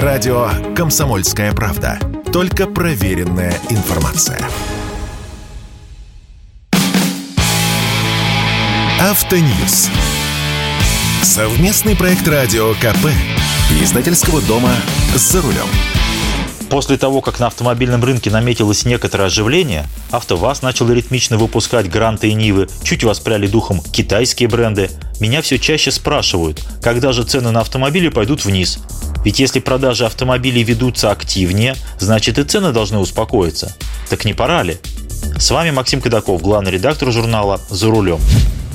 Радио «Комсомольская правда». Только проверенная информация. Автоньюз. Совместный проект радио КП. Издательского дома «За рулем». После того, как на автомобильном рынке наметилось некоторое оживление, АвтоВАЗ начал ритмично выпускать Гранты и Нивы, чуть воспряли духом китайские бренды. Меня все чаще спрашивают, когда же цены на автомобили пойдут вниз. Ведь если продажи автомобилей ведутся активнее, значит и цены должны успокоиться. Так не пора ли? С вами Максим Кадаков, главный редактор журнала «За рулем».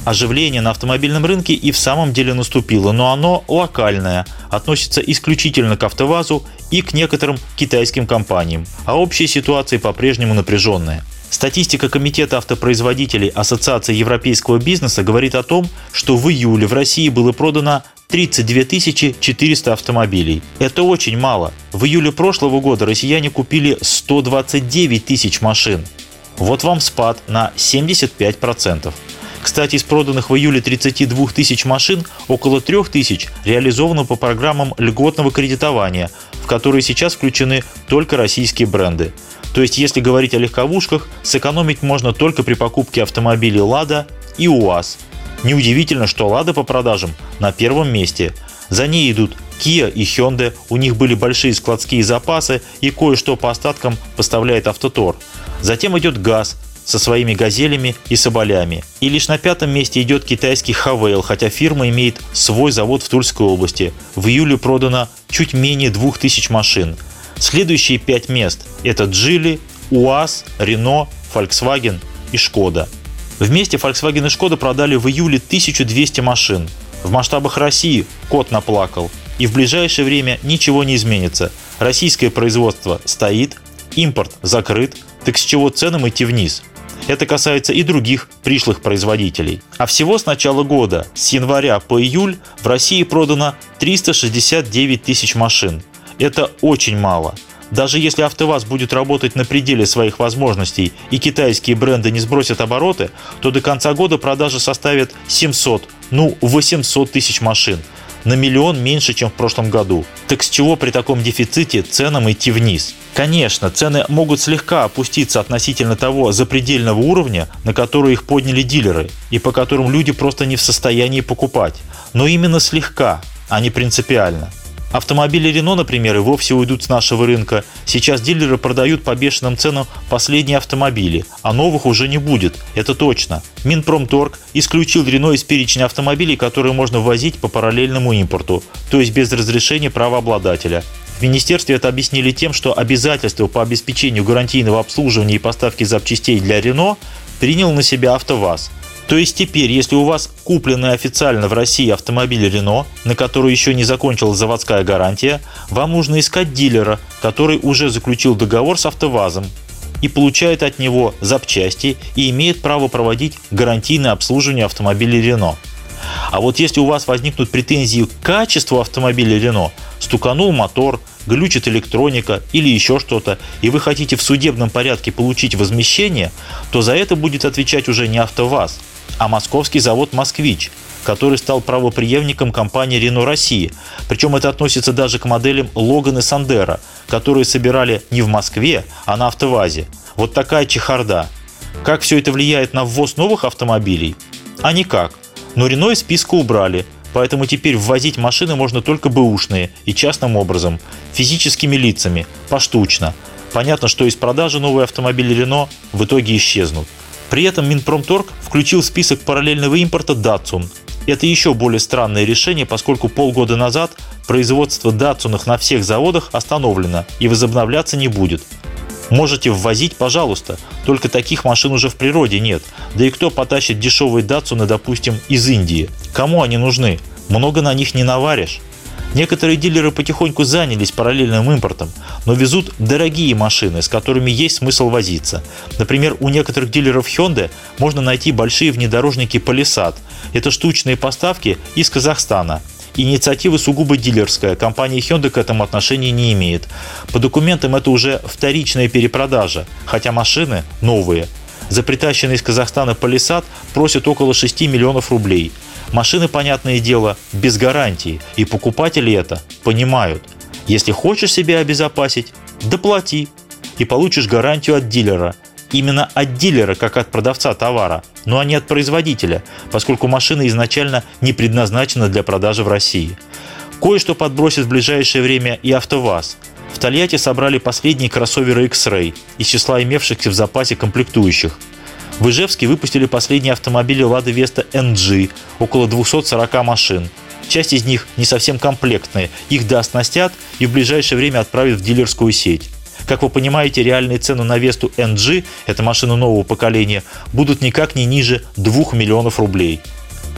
Оживление на автомобильном рынке и в самом деле наступило, но оно локальное, относится исключительно к АвтоВАЗу и к некоторым китайским компаниям, а общая ситуация по-прежнему напряженная. Статистика Комитета автопроизводителей Ассоциации европейского бизнеса говорит о том, что в июле в России было продано 32 400 автомобилей. Это очень мало. В июле прошлого года россияне купили 129 тысяч машин. Вот вам спад на 75%. Кстати, из проданных в июле 32 тысяч машин около 3 тысяч реализовано по программам льготного кредитования, в которые сейчас включены только российские бренды. То есть, если говорить о легковушках, сэкономить можно только при покупке автомобилей «Лада» и «УАЗ». Неудивительно, что «Лада» по продажам на первом месте. За ней идут Kia и Hyundai, у них были большие складские запасы и кое-что по остаткам поставляет Автотор. Затем идет ГАЗ, со своими газелями и соболями. И лишь на пятом месте идет китайский Хавейл, хотя фирма имеет свой завод в Тульской области. В июле продано чуть менее 2000 машин. Следующие пять мест – это Джили, УАЗ, Рено, Volkswagen и Шкода. Вместе Volkswagen и Шкода продали в июле 1200 машин. В масштабах России кот наплакал. И в ближайшее время ничего не изменится. Российское производство стоит, импорт закрыт, так с чего ценам идти вниз? Это касается и других пришлых производителей. А всего с начала года, с января по июль, в России продано 369 тысяч машин. Это очень мало. Даже если АвтоВАЗ будет работать на пределе своих возможностей и китайские бренды не сбросят обороты, то до конца года продажи составят 700, ну 800 тысяч машин. На миллион меньше, чем в прошлом году. Так с чего при таком дефиците ценам идти вниз? Конечно, цены могут слегка опуститься относительно того запредельного уровня, на который их подняли дилеры, и по которым люди просто не в состоянии покупать. Но именно слегка, а не принципиально. Автомобили Рено, например, и вовсе уйдут с нашего рынка. Сейчас дилеры продают по бешеным ценам последние автомобили, а новых уже не будет, это точно. Минпромторг исключил Рено из перечня автомобилей, которые можно ввозить по параллельному импорту, то есть без разрешения правообладателя. В министерстве это объяснили тем, что обязательства по обеспечению гарантийного обслуживания и поставки запчастей для Рено принял на себя АвтоВАЗ. То есть теперь, если у вас купленный официально в России автомобиль Рено, на который еще не закончилась заводская гарантия, вам нужно искать дилера, который уже заключил договор с АвтоВАЗом и получает от него запчасти и имеет право проводить гарантийное обслуживание автомобиля Рено. А вот если у вас возникнут претензии к качеству автомобиля Рено, стуканул мотор, глючит электроника или еще что-то, и вы хотите в судебном порядке получить возмещение, то за это будет отвечать уже не АвтоВАЗ, а московский завод «Москвич», который стал правоприемником компании «Рено России». Причем это относится даже к моделям «Логан» и «Сандера», которые собирали не в Москве, а на «АвтоВАЗе». Вот такая чехарда. Как все это влияет на ввоз новых автомобилей? А никак. Но Рено из списка убрали – Поэтому теперь ввозить машины можно только бэушные и частным образом, физическими лицами, поштучно. Понятно, что из продажи новые автомобили Рено в итоге исчезнут. При этом Минпромторг включил в список параллельного импорта Datsun. Это еще более странное решение, поскольку полгода назад производство датсунах на всех заводах остановлено и возобновляться не будет. Можете ввозить, пожалуйста, только таких машин уже в природе нет. Да и кто потащит дешевые датсуны, допустим, из Индии? Кому они нужны? Много на них не наваришь. Некоторые дилеры потихоньку занялись параллельным импортом, но везут дорогие машины, с которыми есть смысл возиться. Например, у некоторых дилеров Hyundai можно найти большие внедорожники Palisade. Это штучные поставки из Казахстана. Инициатива сугубо дилерская, компания Hyundai к этому отношения не имеет. По документам это уже вторичная перепродажа, хотя машины новые. За притащенный из Казахстана Palisade просят около 6 миллионов рублей. Машины, понятное дело, без гарантии, и покупатели это понимают. Если хочешь себя обезопасить, доплати и получишь гарантию от дилера. Именно от дилера, как от продавца товара, но не от производителя, поскольку машина изначально не предназначена для продажи в России. Кое-что подбросит в ближайшее время и АвтоВАЗ. В Тольятти собрали последние кроссоверы X-Ray из числа имевшихся в запасе комплектующих. В Ижевске выпустили последние автомобили Lada Vesta NG, около 240 машин. Часть из них не совсем комплектные, их дооснастят и в ближайшее время отправят в дилерскую сеть. Как вы понимаете, реальные цены на Весту NG, это машина нового поколения, будут никак не ниже 2 миллионов рублей.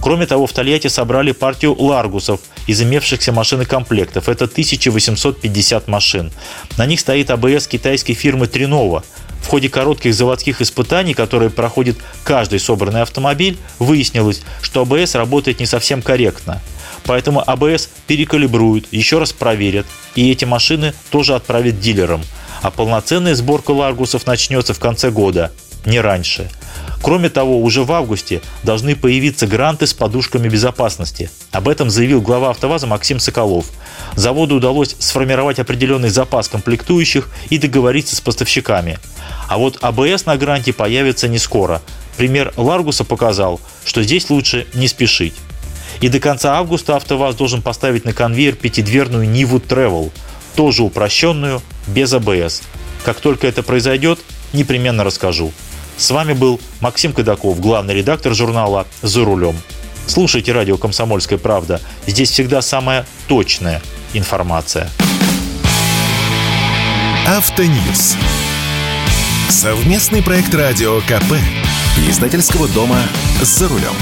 Кроме того, в Тольятти собрали партию ларгусов из имевшихся машинокомплектов. Это 1850 машин. На них стоит АБС китайской фирмы Тринова. Ходе коротких заводских испытаний, которые проходит каждый собранный автомобиль, выяснилось, что АБС работает не совсем корректно. Поэтому АБС перекалибруют, еще раз проверят, и эти машины тоже отправят дилерам. А полноценная сборка ларгусов начнется в конце года, не раньше. Кроме того, уже в августе должны появиться гранты с подушками безопасности. Об этом заявил глава «АвтоВАЗа» Максим Соколов. Заводу удалось сформировать определенный запас комплектующих и договориться с поставщиками. А вот АБС на гранте появится не скоро. Пример Ларгуса показал, что здесь лучше не спешить. И до конца августа АвтоВАЗ должен поставить на конвейер пятидверную Ниву Travel, тоже упрощенную, без АБС. Как только это произойдет, непременно расскажу. С вами был Максим Кадаков, главный редактор журнала «За рулем». Слушайте радио «Комсомольская правда». Здесь всегда самая точная информация. Автоньюз. Совместный проект радио КП. Издательского дома «За рулем».